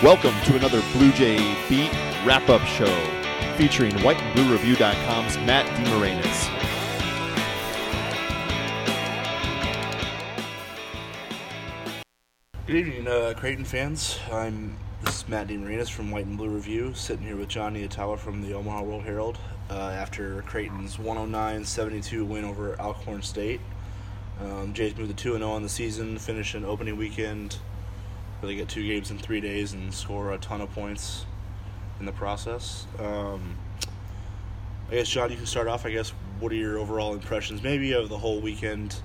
Welcome to another Blue Jay Beat wrap up show featuring whiteandbluereview.com's Matt DeMarinis. Good evening, uh, Creighton fans. I'm this is Matt DeMarinis from White and Blue Review, sitting here with Jon Nyatawa from the Omaha World Herald uh, after Creighton's 109-72 win over Alcorn State. Um, Jays moved to 2 0 on the season, finish an opening weekend they get two games in three days and score a ton of points in the process. Um, I guess, John, you can start off. I guess, what are your overall impressions, maybe of the whole weekend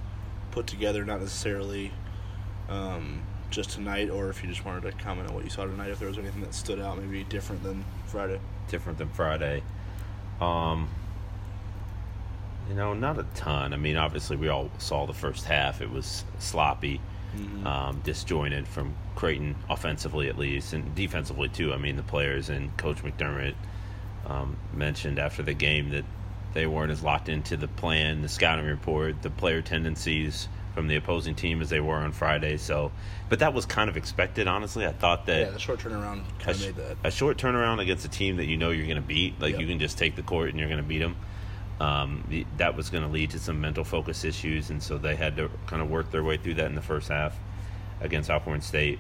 put together, not necessarily um, just tonight, or if you just wanted to comment on what you saw tonight, if there was anything that stood out, maybe different than Friday? different than Friday. Um, you know, not a ton. I mean, obviously, we all saw the first half. It was sloppy, um, disjointed from Creighton offensively, at least, and defensively too. I mean, the players and Coach McDermott um, mentioned after the game that they weren't as locked into the plan, the scouting report, the player tendencies from the opposing team as they were on Friday. So, but that was kind of expected, honestly. I thought that Yeah, the short turnaround a, kind of sh- made that. a short turnaround against a team that you know you're going to beat. Like Yep. you can just take the court and you're going to beat them. Um, that was going to lead to some mental focus issues, and so they had to kind of work their way through that in the first half against Alcorn State.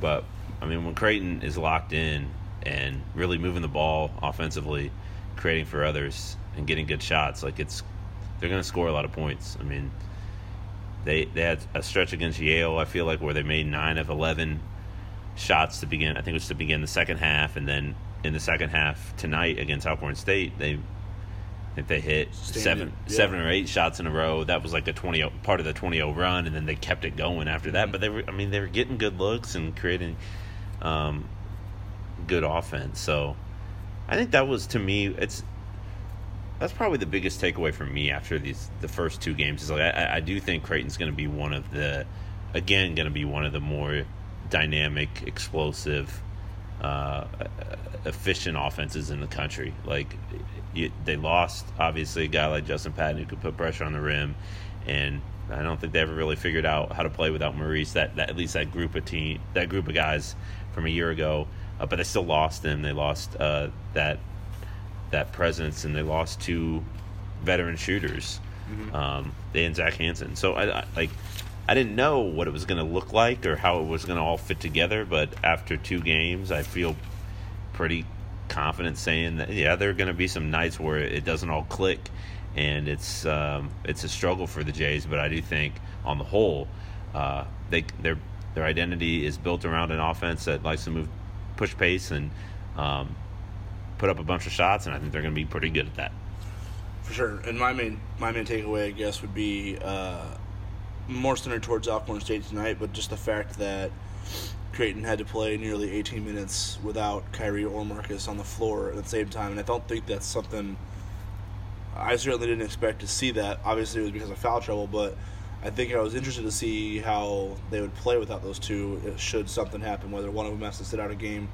But I mean, when Creighton is locked in and really moving the ball offensively, creating for others, and getting good shots, like it's they're going to score a lot of points. I mean, they they had a stretch against Yale. I feel like where they made nine of eleven shots to begin. I think it was to begin the second half, and then in the second half tonight against Alcorn State, they think they hit seven yeah. seven or eight shots in a row. That was like a twenty part of the 20-0 run, and then they kept it going after Mm-hmm. that. But they were, I mean, they were getting good looks and creating um, good offense. So I think that was to me, it's that's probably the biggest takeaway for me after these the first two games is like I, I do think Creighton's going to be one of the again going to be one of the more dynamic, explosive, uh, efficient offenses in the country. Like you, they lost obviously a guy like Justin Patton who could put pressure on the rim, and I don't think they ever really figured out how to play without Maurice. That, that at least that group of team that group of guys from a year ago, uh, but they still lost them. They lost uh, that that presence, and they lost two veteran shooters, um, they and Zach Hanson. So I, I like. I didn't know what it was going to look like or how it was going to all fit together, but after two games, I feel pretty confident saying that yeah, there are going to be some nights where it doesn't all click, and it's um, it's a struggle for the Jays. But I do think on the whole, uh, they their their identity is built around an offense that likes to move, push pace, and um, put up a bunch of shots, and I think they're going to be pretty good at that. For sure. And my main my main takeaway, I guess, would be uh, more centered towards Alcorn State tonight, but just the fact that Creighton had to play nearly 18 minutes without Khyri or Marcus on the floor at the same time, and I don't think that's something I certainly didn't expect to see that. Obviously, it was because of foul trouble, but I think I was interested to see how they would play without those two. uh, Should something happen, whether one of them has to sit out a game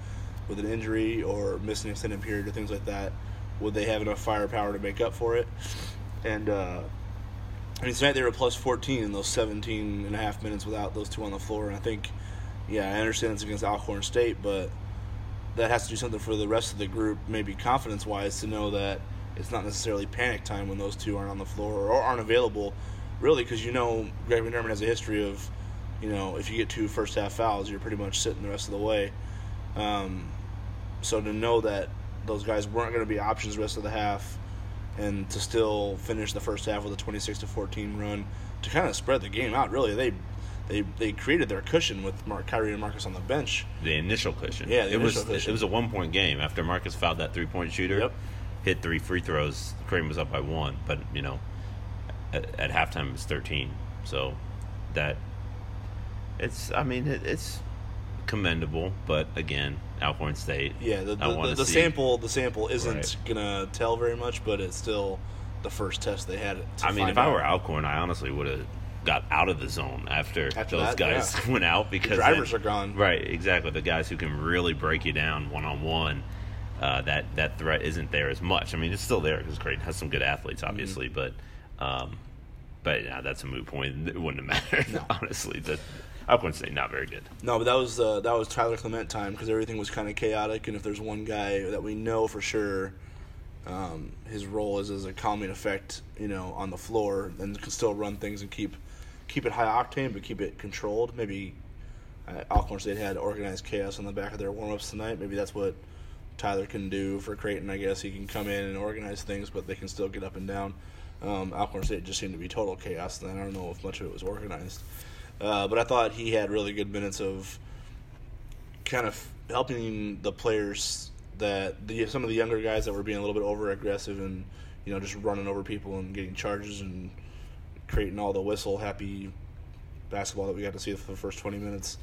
with an injury or miss an extended period or things like that, would they have enough firepower to make up for it? And uh, mean, tonight they were plus 14 in those 17 and a half minutes without those two on the floor. And I think, yeah, I understand it's against Alcorn State, but that has to do something for the rest of the group, maybe confidence wise, to know that it's not necessarily panic time when those two aren't on the floor or aren't available, really, because you know Greg McDermott has a history of, you know, if you get two first half fouls, you're pretty much sitting the rest of the way. Um, so to know that those guys weren't going to be options the rest of the half, and to still finish the first half with a 26 to 14 run to kind of spread the game out, really, they they they created their cushion with Mark Khyri and Marcus on the bench. the initial cushion. Yeah, it was cushion. it was a one point game after Marcus fouled that three point shooter. Yep. Hit three free throws. Creighton was up by one, but you know, at, at halftime it was thirteen. So that it's I mean it, it's commendable, but again, Alcorn State. Yeah, the, the, the, the sample the sample isn't Right. gonna tell very much, but it's still the first test they had. I mean, if I were Alcorn, I honestly would have got out of the zone after, After those that, guys yeah. went out because drivers then- are gone. Right, exactly. The guys who can really break you down one on one. That that threat isn't there as much. I mean, it's still there because Creighton has some good athletes, Mm-hmm. obviously, but um, but yeah, that's a moot point. It wouldn't have mattered, No. honestly. That Alcorn State not very good. No, but that was uh, that was Tyler Clement time because everything was kind of chaotic, and if there's one guy that we know for sure, um, his role is as a calming effect, you know, on the floor, and can still run things and keep keep it high octane, but keep it controlled. Maybe uh, Alcorn State had organized chaos on the back of their warm ups tonight. Maybe that's what Tyler can do for Creighton. I guess he can come in and organize things, but they can still get up and down. Um, Alcorn State just seemed to be total chaos. Then I don't know if much of it was organized, uh, but I thought he had really good minutes of kind of helping the players that the, some of the younger guys that were being a little bit over aggressive and you know just running over people and getting charges and creating all the whistle happy basketball that we got to see for the first 20 minutes.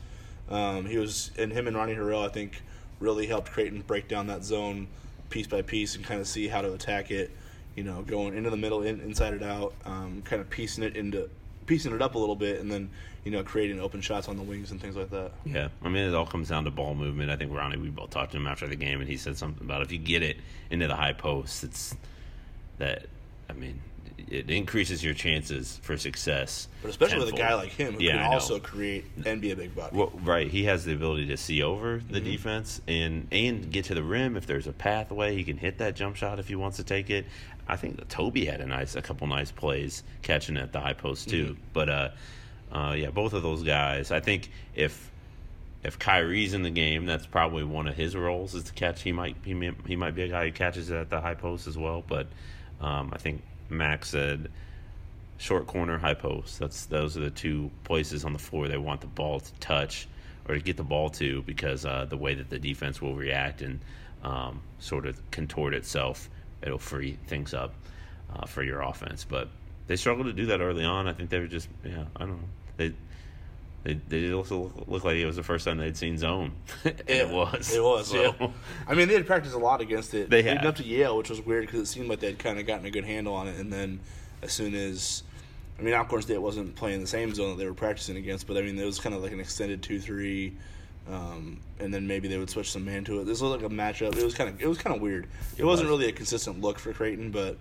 Um, he was and him and Ronnie Harrell I think really helped Creighton break down that zone piece by piece and kind of see how to attack it. You know, going into the middle, in, inside it out, um, kind of piecing it into piecing it up a little bit, and then you know creating open shots on the wings and things like that. Yeah, I mean it all comes down to ball movement. I think Ronnie, we both talked to him after the game, and he said something about if you get it into the high post, it's that. I mean, it increases your chances for success. But especially tenfold. with a guy like him who Yeah, can also create and be a big body. Well, right, he has the ability to see over the Mm-hmm. defense and and get to the rim if there's a pathway. He can hit that jump shot if he wants to take it. I think Toby had a nice, a couple nice plays catching at the high post too. Mm-hmm. But uh, uh, yeah, both of those guys. I think if if Khyri's in the game, that's probably one of his roles is to catch. He might he may, he might be a guy who catches it at the high post as well. But um, I think Max said short corner, high post. That's those are the two places on the floor they want the ball to touch or to get the ball to because uh, the way that the defense will react and um, sort of contort itself, it'll free things up uh, for your offense. But they struggled to do that early on. I think they were just yeah, I don't know. They they they also look like it was the first time they'd seen zone. it was. It was. So, Yeah. I mean, they had practiced a lot against it. They leading had. up to Yale, which was weird because it seemed like they'd kind of gotten a good handle on it, and then as soon as, I mean, Alcorn State wasn't playing the same zone that they were practicing against, but I mean, it was kind of like an extended two-three, um, and then maybe they would switch some man to it. This was like a matchup. It was kind of it was kind of weird. It, It wasn't was. really a consistent look for Creighton, but.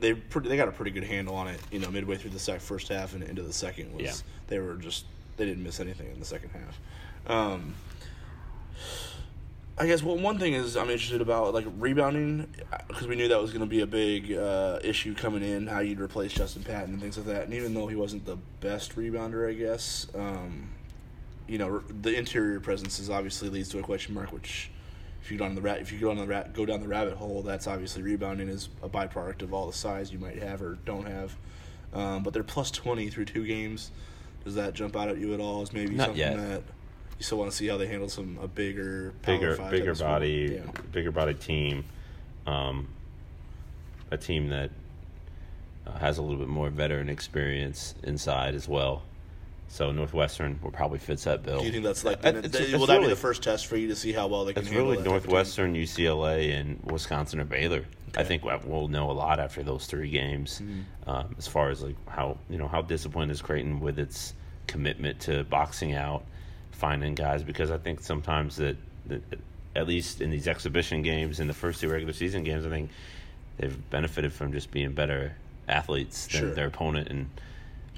They pretty, they got a pretty good handle on it, you know, midway through the sec- first half and into the second was Yeah. they were just they didn't miss anything in the second half. Um, I guess well, one thing is I'm interested about like rebounding because we knew that was going to be a big uh, issue coming in how you'd replace Justin Patton and things like that. And even though he wasn't the best rebounder, I guess um, you know the interior presence is obviously leads to a question mark. Which if you go down the rat if you go down the rat go down the rabbit hole, that's obviously rebounding is a byproduct of all the size you might have or don't have. Um, but they're plus twenty through two games. Does that jump out at you at all? Is maybe Not something yet. that you still want to see how they handle some a bigger, bigger bigger body Yeah. bigger body team um, a team that uh, has a little bit more veteran experience inside as well so northwestern will probably fits that bill Do you think that's like the, it's- it's will that be really- the first test for you to see how well they can it's really that northwestern ucla and wisconsin or baylor i think we'll- we'll know a lot after those three games Mm-hmm. um, as far as like how you know how disciplined is creighton with its commitment to boxing out finding guys because i think sometimes that, that at least in these exhibition games in the first two regular season games i think they've benefited from just being better athletes than Sure. their opponent and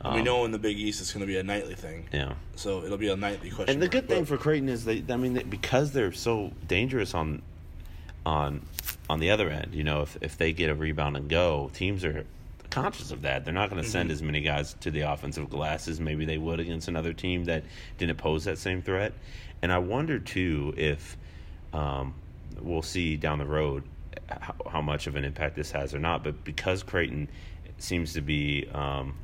um, we know in the Big East it's going to be a nightly thing, yeah so it'll be a nightly question. and the good thing for Creighton is they, I mean, they, because they're so dangerous on, on, on the other end. You know, if if they get a rebound and go, teams are conscious of that. They're not going to send as many guys to the offensive glass as maybe they would against another team that didn't pose that same threat. And I wonder too if um, we'll see down the road how, how much of an impact this has or not. But because Creighton seems to be um,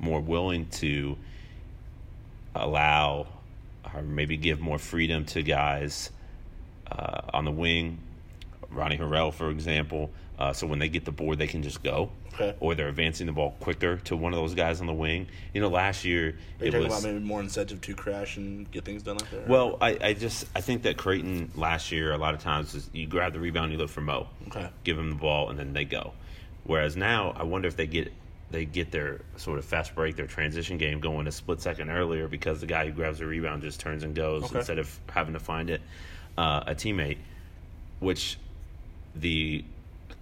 more willing to allow or maybe give more freedom to guys uh, on the wing. Ronnie Harrell, for example. Uh, so when they get the board, they can just go. Okay. Or they're advancing the ball quicker to one of those guys on the wing. You know, last year Are you it talking was about maybe more incentive to crash and get things done like that? well. I, I just I think that Creighton last year a lot of times is you grab the rebound, you look for Mo, Okay. give him the ball, and then they go. Whereas now, I wonder if they get they get their sort of fast break, their transition game going a split second earlier because the guy who grabs the rebound just turns and goes Okay. instead of having to find it uh, a teammate. Which the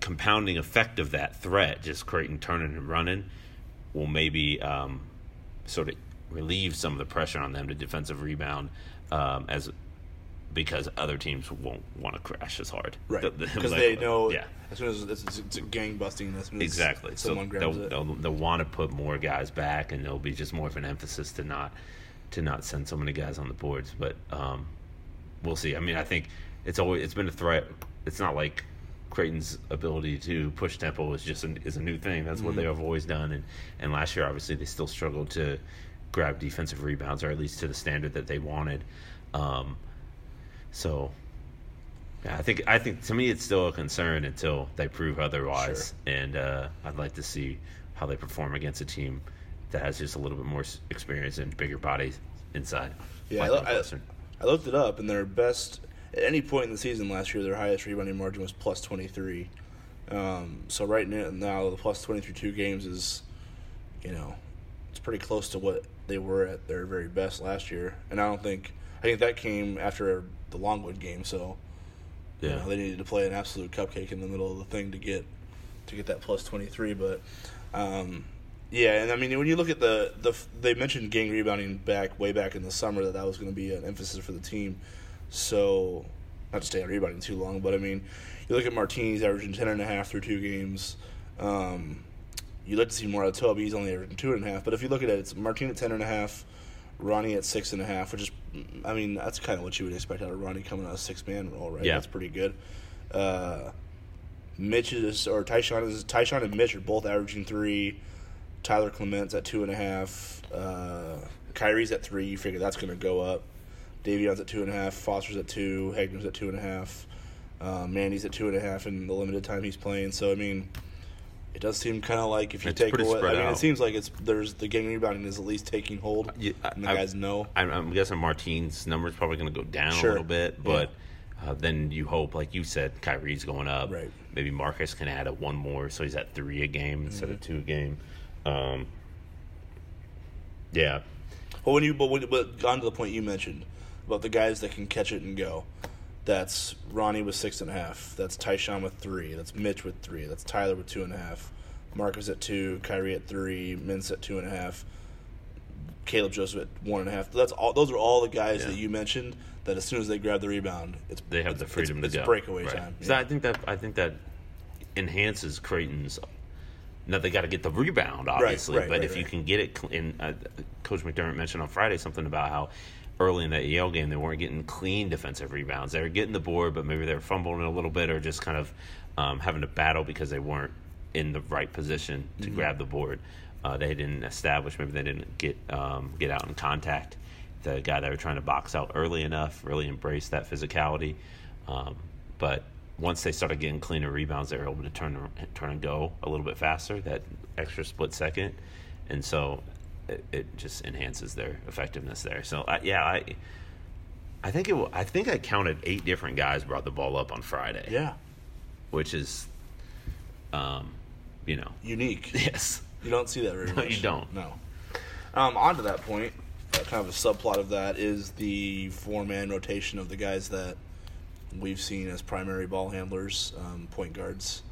compounding effect of that threat, just creating turning and running, will maybe um, sort of relieve some of the pressure on them to defensive rebound um, as because other teams won't want to crash as hard, Right. Because like- they know yeah, as soon as it's, it's, it's gang busting, as soon as exactly. So grabs they'll, it. they'll they'll want to put more guys back, and there'll be just more of an emphasis to not to not send so many guys on the boards. But um, we'll see. I mean, I think it's always it's been a threat. It's not like Creighton's ability to push tempo is just an, is a new thing. That's what Mm-hmm. they have always done. And and last year, obviously, they still struggled to grab defensive rebounds, or at least to the standard that they wanted. Um, so. Yeah, I think I think to me it's still a concern until they prove otherwise, and uh, I'd like to see how they perform against a team that has just a little bit more experience and bigger bodies inside. Yeah, I, like I, I looked it up, and their best at any point in the season last year, their highest rebounding margin was plus twenty three. Um, so right now, now the plus twenty through two games is, you know, it's pretty close to what they were at their very best last year. And I don't think I think that came after the Longwood game, so you yeah, know, they needed to play an absolute cupcake in the middle of the thing to get to get that plus twenty three. But um, yeah, and I mean when you look at the the they mentioned gang rebounding back way back in the summer that that was going to be an emphasis for the team. So not to stay on rebounding too long, but I mean you look at Martinez averaging ten and a half through two games. Um, you'd like to see more out of Toby. He's only averaging two and a half. But if you look at it, it's Martin at ten and a half, Ronnie at six and a half, which is, I mean, that's kind of what you would expect out of Ronnie coming out of six man role, right? Yeah. That's pretty good. Uh, Mitch is or Ty-Shon is Ty-Shon and Mitch are both averaging three. Tyler Clements at two and a half. Uh, Khyri's at three. You figure that's going to go up. Davion's at two and a half. Foster's at two. Hegner's at two and a half. Uh, Manny's at two and a half in the limited time he's playing. So I mean, it does seem kind of like if you It's take away, I mean, out. it seems like it's there's the gang rebounding is at least taking hold, Yeah, I- and the I- guys know. I'm, I'm guessing Martin's number is probably going to go down Sure. a little bit, but uh, then you hope, like you said, Khyri's going up. Right. Maybe Marcus can add a one more, so he's at three a game instead Mm-hmm. of two a game. Um, yeah, But when you but when but on to the point you mentioned about the guys that can catch it and go, that's Ronnie with six and a half. That's Ty-Shon with three. That's Mitch with three. That's Tyler with two and a half. Marcus at two. Khyri at three. Mintz at two and a half. Kaleb Joseph at one and a half. That's all. Those are all the guys Yeah. that you mentioned. That as soon as they grab the rebound, it's they have it's, the freedom it's, to it's go. breakaway Right. time. So Yeah. I think that I think that enhances Creighton's. Now they got to get the rebound, obviously, right, but right, if you can get it, cl- in uh, Coach McDermott mentioned on Friday something about how early in that Yale game they weren't getting clean defensive rebounds. They were getting the board, but maybe they were fumbling a little bit or just kind of um, having to battle because they weren't in the right position to Mm-hmm. grab the board. Uh, they didn't establish. Maybe they didn't get um, get out in contact. The guy they were trying to box out early enough really embraced that physicality. Um, but once they started getting cleaner rebounds, they were able to turn turn and go a little bit faster. That extra split second, and so it, it just enhances their effectiveness there. So I, yeah, I I think it. I think I counted eight different guys brought the ball up on Friday. yeah, which is, um, you know, unique. yes, You don't see that very No, much. you don't. No. Um, on to that point, uh, kind of a subplot of that is the four man rotation of the guys that we've seen as primary ball handlers, um, point guards,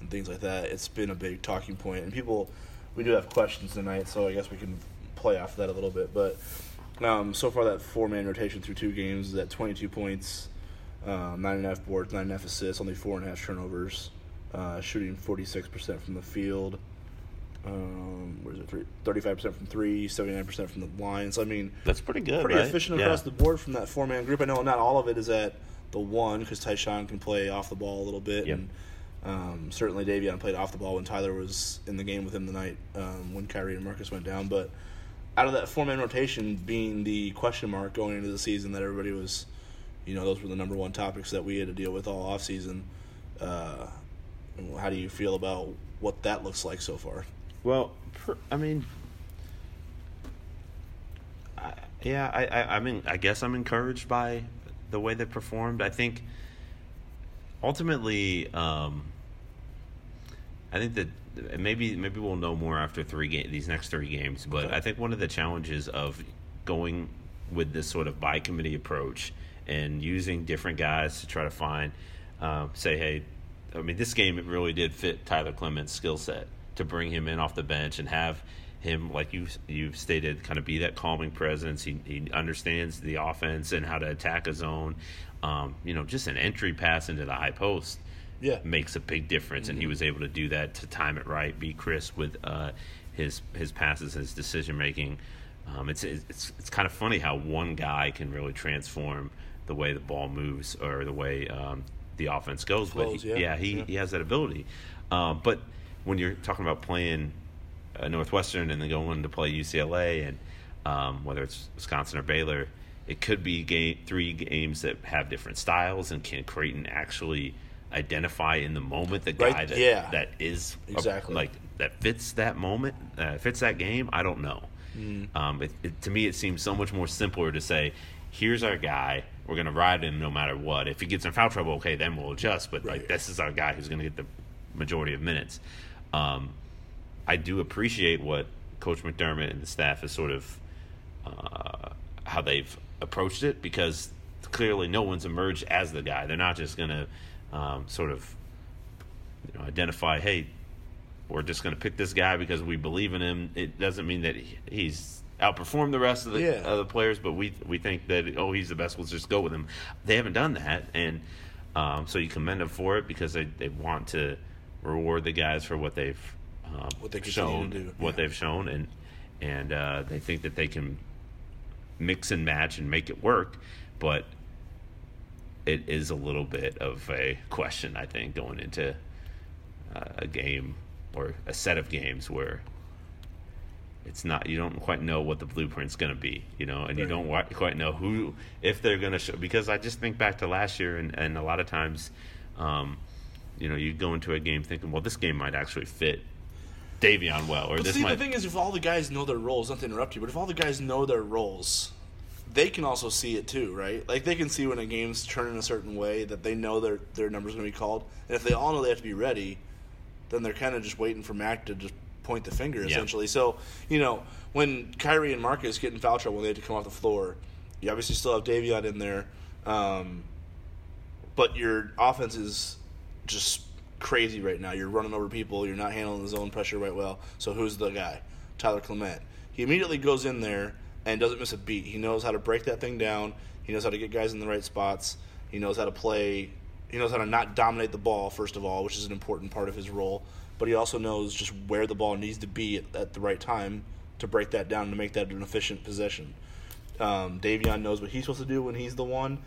and things like that. It's been a big talking point, and people, we do have questions tonight, so I guess we can play off that a little bit. But um, so far, that four man rotation through two games is at 22 points, um, nine and a half boards, nine and a half assists, only four and a half turnovers, uh, shooting 46% from the field um, where's it? Three, 35% from three, 79% from the line. So, I mean, that's pretty good. pretty right? efficient Yeah. across the board from that four man group. I know not all of it is at the one because Ty-Shon can play off the ball a little bit. Yep. And um, certainly Davion played off the ball when Tyler was in the game with him tonight um, when Khyri and Marcus went down. But out of that four man rotation being the question mark going into the season that everybody was, you know, those were the number one topics that we had to deal with all offseason. Uh, how do you feel about what that looks like so far? Well, per, I mean, I, yeah, I, I, I mean, I guess I'm encouraged by the way they performed. I think ultimately, um, I think that maybe maybe we'll know more after three game these next three games. But Okay. I think one of the challenges of going with this sort of by committee approach and using different guys to try to find, uh, say, hey, I mean, this game it really did fit Tyler Clement's skill set to bring him in off the bench and have him, like you you've stated, kind of be that calming presence. He, he understands the offense and how to attack a zone. Um, you know, just an entry pass into the high post Yeah. makes a big difference, and he was able to do that to time it right, be crisp with uh, his his passes, his decision making. Um, it's it's it's kind of funny how one guy can really transform the way the ball moves or the way um, the offense goes. Flows, but he, yeah. yeah, he, Yeah. he has that ability. Um, but when you're talking about playing uh, Northwestern and then going to play UCLA and um, whether it's Wisconsin or Baylor, it could be game, three games that have different styles. And can Creighton actually identify in the moment the guy Right, that yeah. that is a- Exactly. like that fits that moment, uh, fits that game? I don't know. Mm-hmm. Um, it, it, to me, it seems so much more simpler to say, "Here's our guy. We're going to ride him no matter what. If he gets in foul trouble, okay, then we'll adjust. But like this is our guy who's going to get the majority of minutes." Um, I do appreciate what Coach McDermott and the staff is sort of uh, how they've approached it because clearly no one's emerged as the guy. They're not just going to um, sort of you know, identify, hey, we're just going to pick this guy because we believe in him. It doesn't mean that he- he's outperformed the rest of the Yeah. other players, but we we think that oh he's the best. Let's just go with him. They haven't done that, and um, so you commend them for it because they, they want to reward the guys for what they've um, What they continue shown, what they've shown, and and uh, they think that they can mix and match and make it work, but it is a little bit of a question, I think, going into uh, a game or a set of games where it's not you don't quite know what the blueprint's going to be, you know, and you don't quite know who if they're going to show because I just think back to last year and, and a lot of times, um, you know, you go into a game thinking, well, this game might actually fit Davion well, or But this see, might the thing is, if all the guys know their roles, not to interrupt you, but if all the guys know their roles, they can also see it too, right? Like they can see when a game's turning a certain way that they know their their number's going to be called, and if they all know they have to be ready, then they're kind of just waiting for Mac to just point the finger, Yeah. essentially. So you know, when Khyri and Marcus get in foul trouble when they have to come off the floor, you obviously still have Davion in there, um, but your offense is just crazy right now. You're running over people. You're not handling the zone pressure right well. So who's the guy? Tyler Clement. He immediately goes in there and doesn't miss a beat. He knows how to break that thing down. He knows how to get guys in the right spots. He knows how to play. He knows how to not dominate the ball first of all, which is an important part of his role. But he also knows just where the ball needs to be at, at the right time to break that down to make that an efficient possession. Um, Davion knows what he's supposed to do when he's the one.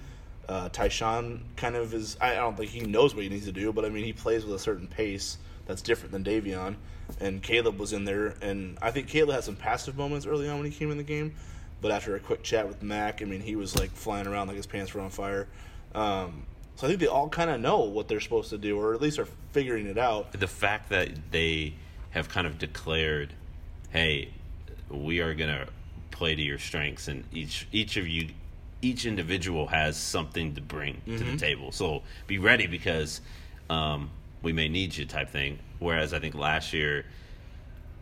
Uh, Ty-Shon kind of is. I don't think he knows what he needs to do, but I mean, he plays with a certain pace that's different than Davion. And Kaleb was in there, and I think Kaleb had some passive moments early on when he came in the game. But after a quick chat with Mac, I mean, he was like flying around like his pants were on fire. Um, so I think they all kind of know what they're supposed to do, or at least are figuring it out. the fact that they have kind of declared, "Hey, we are to play to your strengths," and each each of you, each individual has something to bring to Mm-hmm. the table. So be ready because um, we may need you, type thing. Whereas I think last year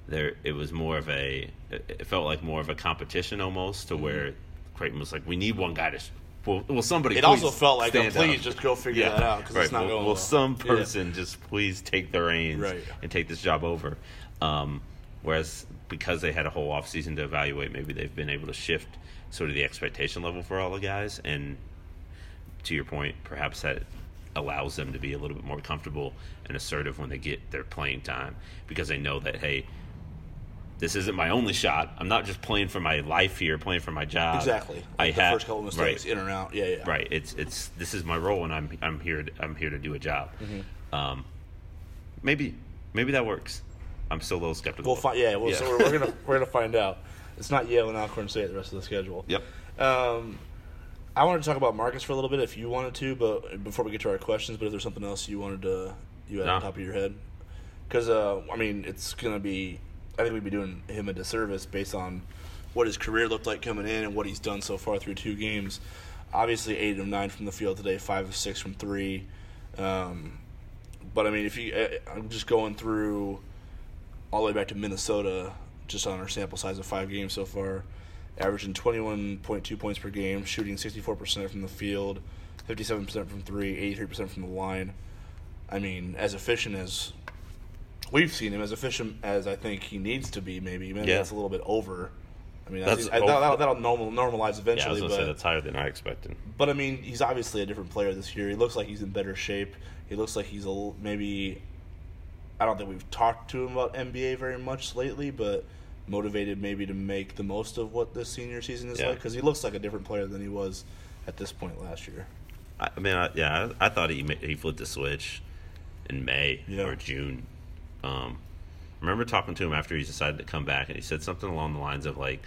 there it was more of a it felt like more of a competition almost to where Creighton was like, "We need one guy to." Well, will somebody? Mm-hmm. It also felt like, stand please up?" just go figure that out because right. it's not will, going will well. some Yeah. person just please take the reins Right. and take this job over? Um, whereas because they had a whole offseason to evaluate, maybe they've been able to shift sort of the expectation level for all the guys. And to your point, perhaps that allows them to be a little bit more comfortable and assertive when they get their playing time because they know that hey. This isn't my only shot. I'm not just playing for my life here, playing for my job. Exactly. I Like the have first couple mistakes, right. in and out. Yeah, yeah. Right. It's it's this is my role, and I'm I'm here to, I'm here to do a job. Mm-hmm. Um, maybe maybe that works. I'm still a little skeptical. We'll find. Yeah, well, Yeah. so we're, we're gonna we're gonna find out. It's not Yale and Alcorn State the rest of the schedule. Yep. Um, I wanted to talk about Marcus for a little bit if you wanted to, but before we get to our questions, but if there's something else you wanted to you had on top of your head, because uh, I mean it's gonna be. I think we'd be doing him a disservice based on what his career looked like coming in and what he's done so far through two games. Obviously, eight of nine from the field today, five of six from three. Um, but I mean, if you, uh, I'm just going through all the way back to Minnesota, just on our sample size of five games so far, averaging 21.2 points per game, shooting 64% from the field, 57% from three, 83% from the line. I mean, as efficient as we've seen him as efficient as I think he needs to be. Maybe maybe Yeah. that's a little bit over. I mean, That's I, I, that'll, that'll normal, normalize Yeah, I was eventually, but that's higher than I expected. but I mean, he's obviously a different player this year. He looks like he's in better shape. He looks like he's a maybe. I don't think we've talked to him about NBA very much lately, but motivated maybe to make the most of what this senior season is Yeah. like because he looks like a different player than he was at this point last year. I, mean, I, yeah, I, I thought he he flipped the switch in May Yeah. or June. Um, I remember talking to him after he decided to come back, and he said something along the lines of like,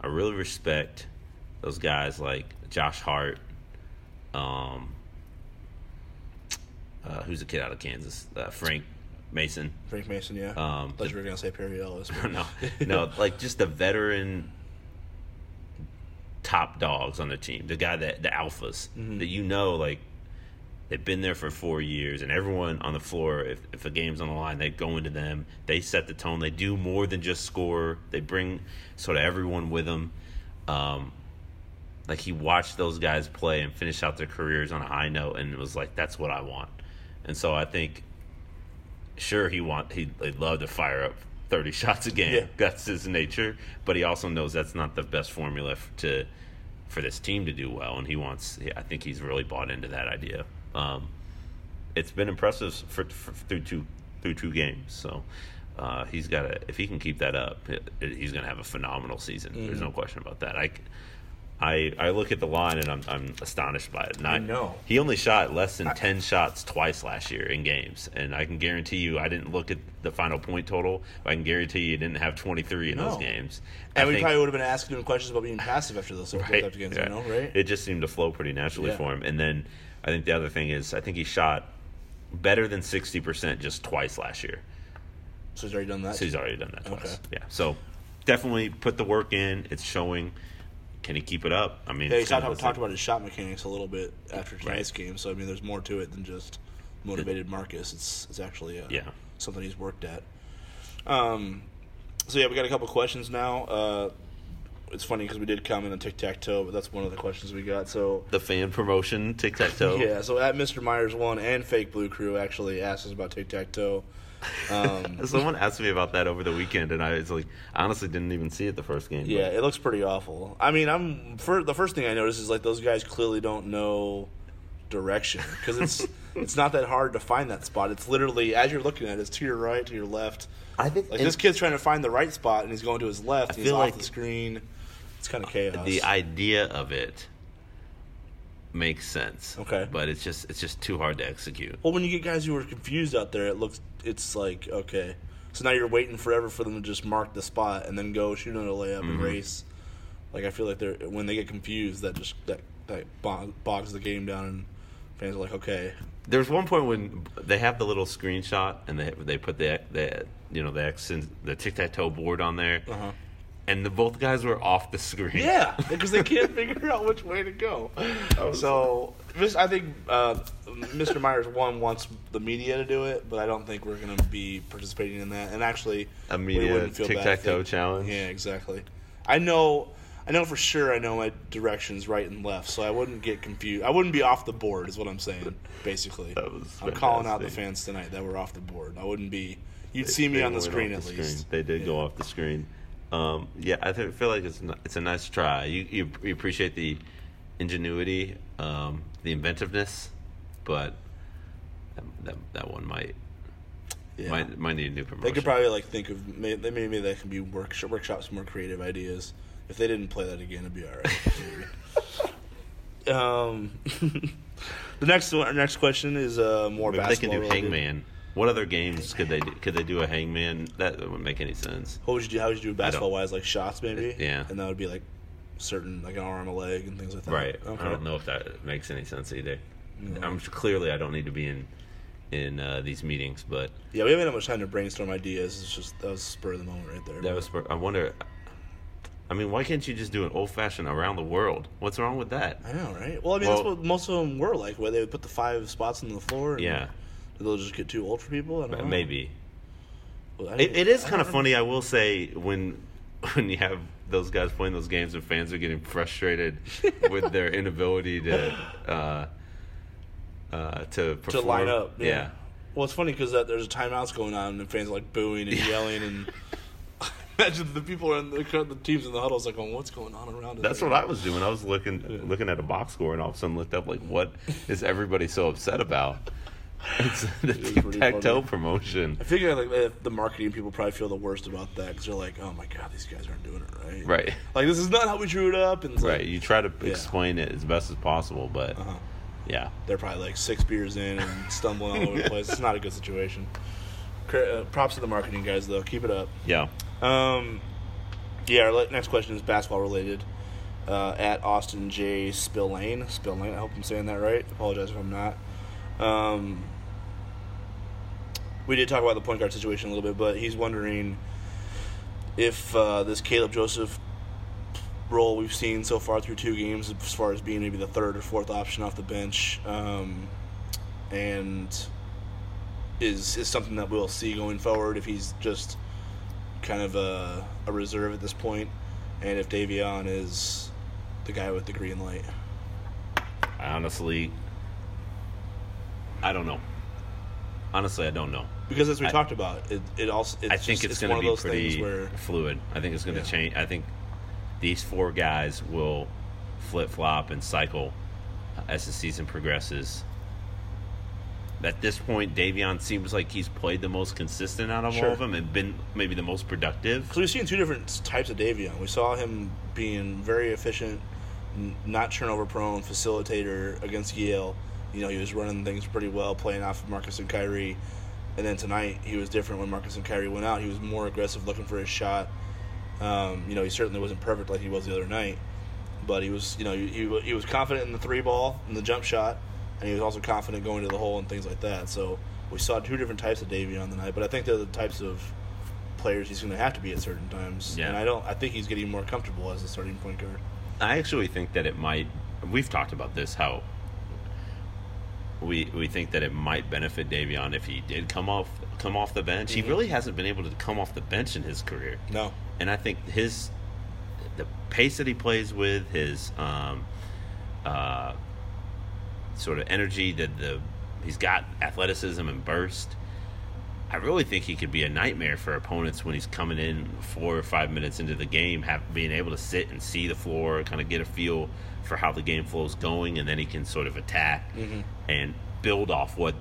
"I really respect those guys like Josh Hart, um, uh, who's a kid out of Kansas, uh, Frank Mason." Frank Mason, yeah. Um, thought you were gonna say Perry Ellis. no, no, like just the veteran top dogs on the team, the guy that the alphas Mm-hmm. that you know, like they've been there for four years, and everyone on the floor, if if a game's on the line, they go into them. They set the tone. They do more than just score. They bring sort of everyone with them. Um, like he watched those guys play and finish out their careers on a high note, and it was like that's what I want. And so I think sure he want he would love to fire up 30 shots a game Yeah. that's his nature. But he also knows that's not the best formula f- to for this team to do well. And he wants i think he's really bought into that idea. Um, it's been impressive for, for through two through two games. So uh, he's got to if he can keep that up it, it- he's going to have a phenomenal season. There's no question about that. I I, I look at the line and I'm, I'm astonished by it. And I know. He only shot less than 10 shots twice last year in games. And I can guarantee you, I didn't look at the final point total, but I can guarantee you, he didn't have 23 in those games. And I we think- probably would have been asking him questions about being passive after those, right, of games, yeah. you know, right? It just seemed to flow pretty naturally Yeah. for him. And then I think the other thing is, I think he shot better than 60% just twice last year. so he's already done that. So he's already done that twice. Okay. Yeah. So definitely put the work in. It's showing. Can he keep it up? I mean, yeah, he talked, talked about his shot mechanics a little bit after tonight's game. So I mean, there's more to it than just motivated Marcus. It's it's actually uh, Yeah. something he's worked at. Um, so yeah, we got a couple questions now. Uh, it's funny because we did comment on tic tac toe, but that's one of the questions we got. So the fan promotion tic tac toe. yeah, so at Mr. Myers one and Fake Blue Crew actually asked us about tic tac toe. Um, Someone asked me about that over the weekend, and I was like, honestly didn't even see it the first game. Yeah, it looks pretty awful. I mean, I'm for the first thing I notice is like those guys clearly don't know direction because it's it's not that hard to find that spot. It's literally as you're looking at it, it's to your right, to your left. I think Like this kid's trying to find the right spot and he's going to his left. and he's off like the screen. It's kind of chaos. the idea of it makes sense. Okay. but it's just it's just too hard to execute. well, when you get guys who are confused out there, it looks it's like okay. So now you're waiting forever for them to just mark the spot and then go shoot on a layup Mm-hmm. and race. Like I feel like they're when they get confused, that just that that bog- bogs the game down, and fans are like, okay, There's one point when they have the little screenshot and they they put the the you know the X the tic tac toe board on there, Uh-huh. And the both guys were off the screen. Yeah, because they can't figure out which way to go. So, this, I think uh, Mr. Myers one wants the media to do it, but I don't think we're going to be participating in that. And actually, A media wouldn't feel bad if tic-tac-toe challenge? Yeah, exactly. I know. I know for sure. I know my directions right and left, so I wouldn't get confused. I wouldn't be off the board, is what I'm saying. Basically, That was I'm calling out the fans tonight that were off the board. I wouldn't be. You'd see me on the screen off at the least. They did go off the screen. Um, yeah, I th- feel like it's n- it's a nice try. You you, you appreciate the ingenuity, um, the inventiveness, but that, that, that one might Yeah. might might need a new promotion. They could probably like think of maybe maybe they can be work workshop some more creative ideas. If they didn't play that again, it'd be all right. um, the next one, our next question is uh, more Maybe they can do related. hangman. What other games could they do? Could they do a hangman? That wouldn't make any sense. What would you do? How would you do basketball wise? Like shots, maybe. Yeah. and that would be like certain like an arm, a leg, and things like that. Right. Okay. I don't know if that makes any sense either. No. I'm clearly I don't need to be in in uh, these meetings, but Yeah, we haven't had much time to brainstorm ideas. It's just that was spur of the moment right there. that was. I wonder. I mean, why can't you just do an old fashioned around the world? What's wrong with that? I know, right? Well, I mean, that's what most of them were like, where they would put the five spots on the floor. And Yeah, they'll just get too old for people. I don't know. maybe. Well, I It, it is kind of funny, I will say, when when you have those guys playing those games and fans are getting frustrated with their inability to uh, uh, to perform. line up, yeah. Well, it's funny because there's a timeouts going on and fans are like booing and yelling and. Imagine the people are in the, the teams in the huddles like, going, "What's going on around?" That's what? I was doing. I was looking looking at a box score and all of a sudden looked up like, what is everybody so upset about? It's the is tic tac toe promotion. I figure like the- the marketing people probably feel the worst about that because they're like, "Oh my god, these guys aren't doing it right." Right. Like this is not how we drew it up, and it's like, Right. You try to Yeah. explain it as best as possible, but Uh-huh. yeah. they're probably like six beers in and stumbling all over the place. It's not a good situation. Uh, props to the marketing guys though. Keep it up. Yeah. Um, yeah. Our next question is basketball related. Uh, at Austin J Spillane, Spillane. I hope I'm saying that right. Apologize if I'm not. Um, we did talk about the point guard situation a little bit, but he's wondering if uh, this Kaleb Joseph role we've seen so far through two games, as far as being maybe the third or fourth option off the bench, um, and is is something that we'll see going forward if he's just kind of a, a reserve at this point, and if Davion is the guy with the green light. I honestly I don't know. Honestly, I don't know. Because as we I- talked about, it, it also it's I think just, it's, it's going to be pretty where fluid. I think it's going to Yeah. change. I think these four guys will flip flop and cycle as the season progresses. At this point, Davion seems like he's played the most consistent out of Sure. all of them and been maybe the most productive. Because we've seen two different types of Davion. We saw him being very efficient, n- not turnover prone, facilitator against Yale. You know, he was running things pretty well, playing off of Marcus and Khyri. And then tonight, he was different when Marcus and Khyri went out. He was more aggressive, looking for his shot. Um, you know, he certainly wasn't perfect like he was the other night, but he was, you know, he, he, he was confident in the three ball and the jump shot, and he was also confident going to the hole and things like that. So we saw two different types of Davey on the night, but I think they're the types of players he's going to have to be at certain times. Yeah. And I don't. I think he's getting more comfortable as a starting point guard. I actually think that it might. We've talked about this how we we think that it might benefit Davion if he did come off come off the bench. He Mhm. really hasn't been able to come off the bench in his career. No. and I think his the pace that he plays with, his um, uh, sort of energy that the he's got athleticism and burst. I really think he could be a nightmare for opponents when he's coming in four or five minutes into the game, have being able to sit and see the floor, kind of get a feel for how the game flow is going, and then he can sort of attack Mhm. and build off what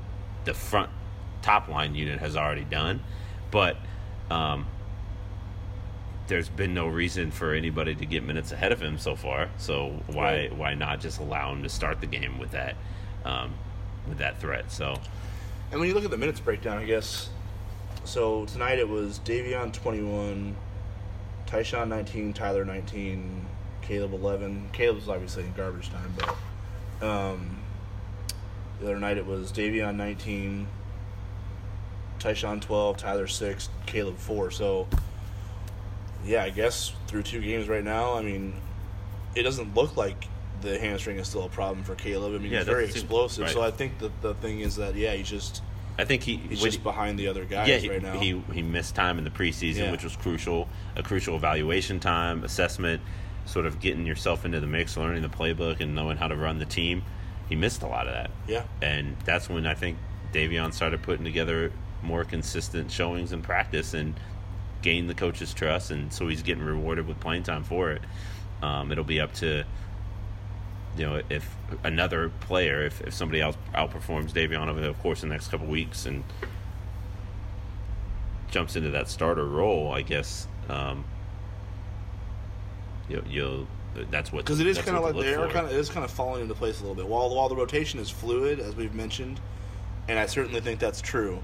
the front top line unit has already done. But um, there's been no reason for anybody to get minutes ahead of him so far. So why Right. why not just allow him to start the game with that um, with that threat? So And when you look at the minutes breakdown, I guess. So tonight it was Davion 21, Ty-Shon 19, Tyler 19, Kaleb 11. Kaleb's obviously in garbage time, but um, the other night it was Davion 19, Ty-Shon 12, Tyler 6, Kaleb 4. So, yeah, I guess through two games right now, I mean, it doesn't look like the hamstring is still a problem for Kaleb. I mean, Yeah, he's very explosive. right. So I think that the thing is that, yeah, he's just I think he he's just he- behind the other guys yeah, he, right now. he he missed time in the preseason, Yeah. which was crucial. A crucial evaluation time, assessment, sort of getting yourself into the mix, learning the playbook, and knowing how to run the team. He missed a lot of that. yeah. and that's when I think Davion started putting together more consistent showings in practice and gained the coach's trust, and so he's getting rewarded with playing time for it. Um, it'll be up to you know if another player, if, if somebody else outperforms Davion over the course of the next couple weeks and jumps into that starter role, I guess um, you'll, you'll that's what Because it is kind of like they are kind of is kind of falling into place a little bit. While while the rotation is fluid, as we've mentioned, and I certainly think that's true,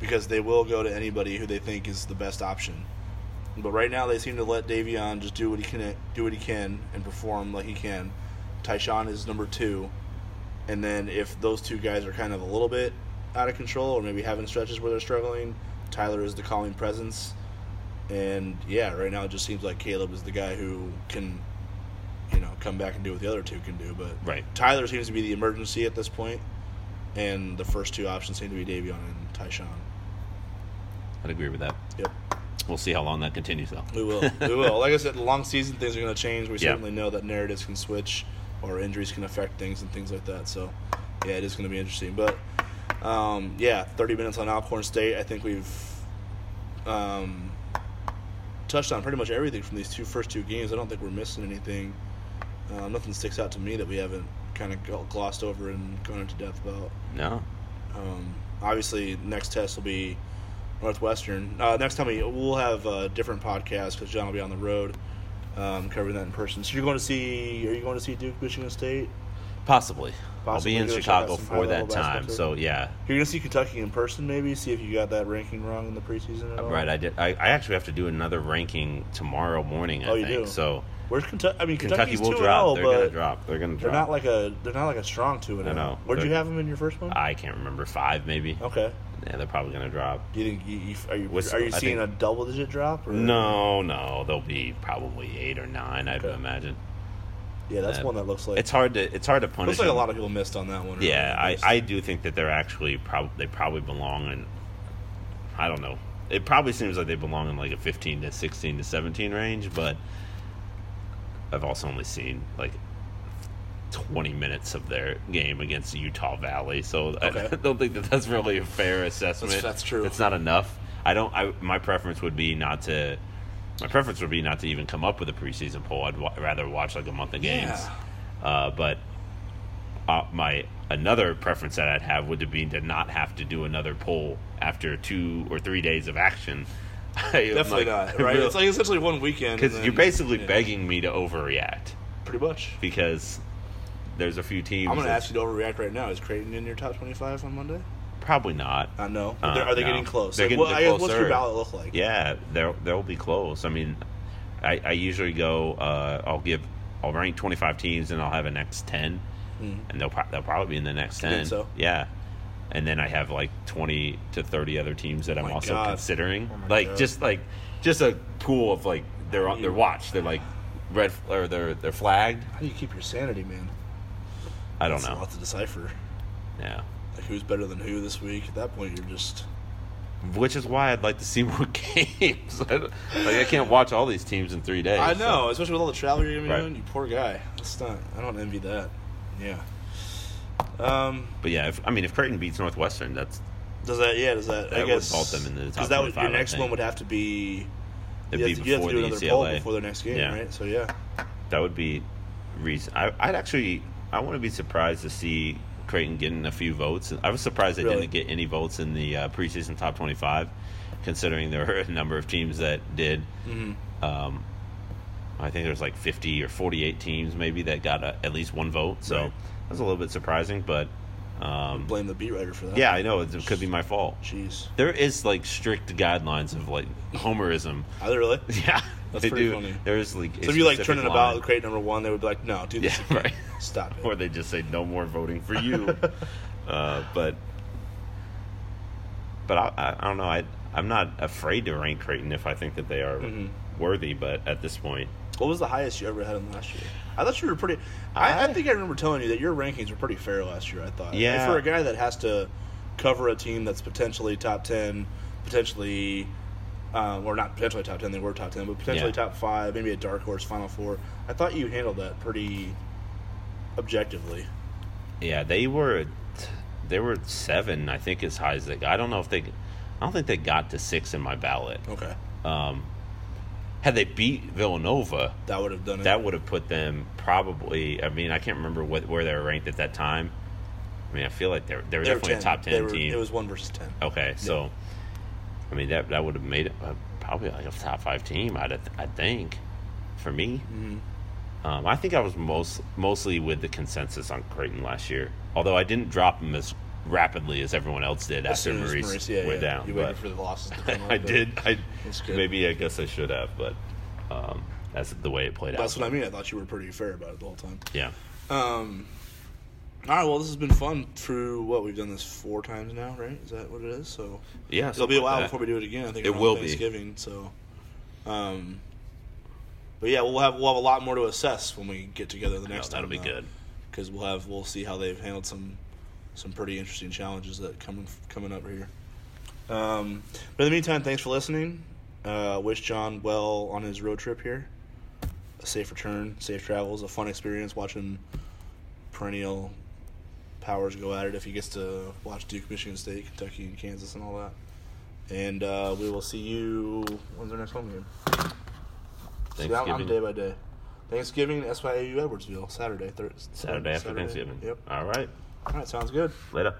because they will go to anybody who they think is the best option. But right now, they seem to let Davion just do what he can do what he can and perform like he can. Ty-Shon is number two, and then if those two guys are kind of a little bit out of control or maybe having stretches where they're struggling, Tyler is the calming presence. And yeah, right now it just seems like Kaleb is the guy who can, you know, come back and do what the other two can do. But Right. Tyler seems to be the emergency at this point, and the first two options seem to be Davion and Ty-Shon. I'd agree with that. Yep, We'll see how long that continues, though. we will. we will. Like I said, the long season things are going to change. We Yeah. certainly know that narratives can switch, or injuries can affect things and things like that. So, yeah, it is going to be interesting. But Um, yeah, 30 minutes on Alcorn State. I think we've um, touched on pretty much everything from these two first two games. I don't think we're missing anything. Uh, nothing sticks out to me that we haven't kind of glossed over and gone into depth about. No. Um, obviously, next test will be Northwestern. Uh, next time we we'll have a different podcast because John will be on the road um, covering that in person. So you're going to see? Are you going to see Duke, Michigan State? Possibly. I'll be in gonna Chicago for that time. So yeah. You're going to see Kentucky in person, maybe see if you got that ranking wrong in the preseason at all. Right, I did. I, I actually have to do another ranking tomorrow morning. I Oh, you think do? so. Where's Kentucky? I mean, Kentucky Kentucky's will 2 drop. 0, They're gonna drop. They're gonna they're drop. not like a they're not like a strong two and I oh. know. Where'd you They're- have them in your first one? I can't remember five maybe. okay. Yeah, they're probably gonna drop. Do you think you, you are you What's- are you I seeing think- a double digit drop? Or? No, no, they'll be probably eight or nine. I'd Okay. imagine. Yeah, that's Uh, one that looks like It's hard to it's hard to punish. looks like a them. lot of people missed on that one. Yeah, I. I do think that they're actually probably they probably belong in. I don't know. It probably seems like they belong in like a fifteen to sixteen to seventeen range, but I've also only seen like twenty minutes of their game against Utah Valley, so Okay. I don't think that that's really a fair assessment. That's- that's true. It's not enough. I don't. I my preference would be not to. My preference would be not to even come up with a preseason poll. I'd wa- rather watch like a month of games. Yeah. Uh, but uh, my another preference that I'd have would be to not have to do another poll after two or three days of action. Definitely not. Right? It's like essentially one weekend. because you're basically yeah, begging me to overreact Pretty much. because there's a few teams. I'm going to ask you to overreact right now. Is Creighton in your top 25 on Monday? Probably not. I know. Uh, are they no. getting close? They're Like, getting- what- they're I guess, what's your ballot look like? Yeah, they'll they'll be close. I mean, I, I usually go. Uh, I'll give. I'll rank 25 teams, and I'll have a next 10, and they'll they'll probably be in the next Hmm. You 10. think so? Yeah, and then I have like 20 to 30 other teams that I'm also God. considering. Oh like God. just like just a pool of like they're on they're watched. They're like red or they're they're flagged. How do you keep your sanity, man? I don't That's a know. lot to decipher. Yeah. Like who's better than who this week? At that point, you're just Which is why I'd like to see more games. I like I can't watch all these teams in three days. I so- know, especially with all the travel you're gonna be Right. doing. You poor guy. That's not. I don't envy that. Yeah. Um. But yeah, if, I mean, if Creighton beats Northwestern, that's Does that? Yeah. Does that? I That would guess vault them into the top Because that would, your next one would have to be. it'd You be have, to, you have to before do the another poll before their next game, Yeah. right? So yeah. That would be reason. I, I'd actually, I wouldn't be surprised to see Creighton getting a few votes. I was surprised they Really? didn't get any votes in the uh, preseason top twenty-five, considering there were a number of teams that did. Mm-hmm. Um, I think there's like fifty or forty-eight teams maybe that got a, at least one vote. So Right. that's a little bit surprising, but um, Blame the beat writer for that. yeah, I know it could be my fault. Jeez. There is like strict guidelines of like homerism. Are they really? Yeah, That's they pretty do. funny. There's like So if you like turning line. about Crate number one, they would be like, "No, do this Yeah, right. Stop it." or they just say no more voting for you. uh, but but I, I, I don't know. I I'm not afraid to rank Creighton if I think that they are Mhm. worthy. But at this point, What was the highest you ever had them last year? I thought you were pretty. I, I I- think I remember telling you that your rankings were pretty fair last year. I thought. Yeah. And for a guy that has to cover a team that's potentially top ten, potentially, um, or not potentially top ten, they were top ten, but potentially Yeah. top five, maybe a dark horse Final Four. I thought you handled that pretty objectively. yeah, they were they were seven. I think as high as they. got. I don't know if they. I don't think they got to six in my ballot. Okay, Um, had they beat Villanova, that would have done it. that would have put them probably. I mean, I can't remember what where they were ranked at that time. I mean, I feel like they're they were They definitely 10. a top ten They were- team. It was one versus ten. okay, so I mean that that would have made it uh, probably like a top five team. I'd I think for me. Mm-hmm. Um, I think I was most mostly with the consensus on Creighton last year. Although I didn't drop them as rapidly as everyone else did As after Maurice, Maurice, yeah, went yeah. down. You waited for the losses up. I did. I maybe I guess I should have, but um, that's the way it played That's out. That's what I mean. I thought you were pretty fair about it the whole time. Yeah. Um. All right. Well, this has been fun. Through what we've done this four times now, right? Is that what it is? So Yeah. it'll be a something like while before we do it again. I think It will be. Thanksgiving. So, um. But yeah, we'll have we'll have a lot more to assess when we get together the next that'll time. be good. because we'll have we'll see how they've handled some some pretty interesting challenges that coming coming up here. Um, but in the meantime, thanks for listening. Uh, wish Jon well on his road trip here. A safe return, safe travels, a fun experience watching perennial powers go at it if he gets to watch Duke, Michigan State, Kentucky, and Kansas, and all that. And uh, we will see you. When's our next home game? See, I'm, I'm Thanksgiving. day by day. Thanksgiving, SIU Edwardsville, Saturday, Thursday. Saturday after Thanksgiving. Yep. All right. All right, sounds good. Later.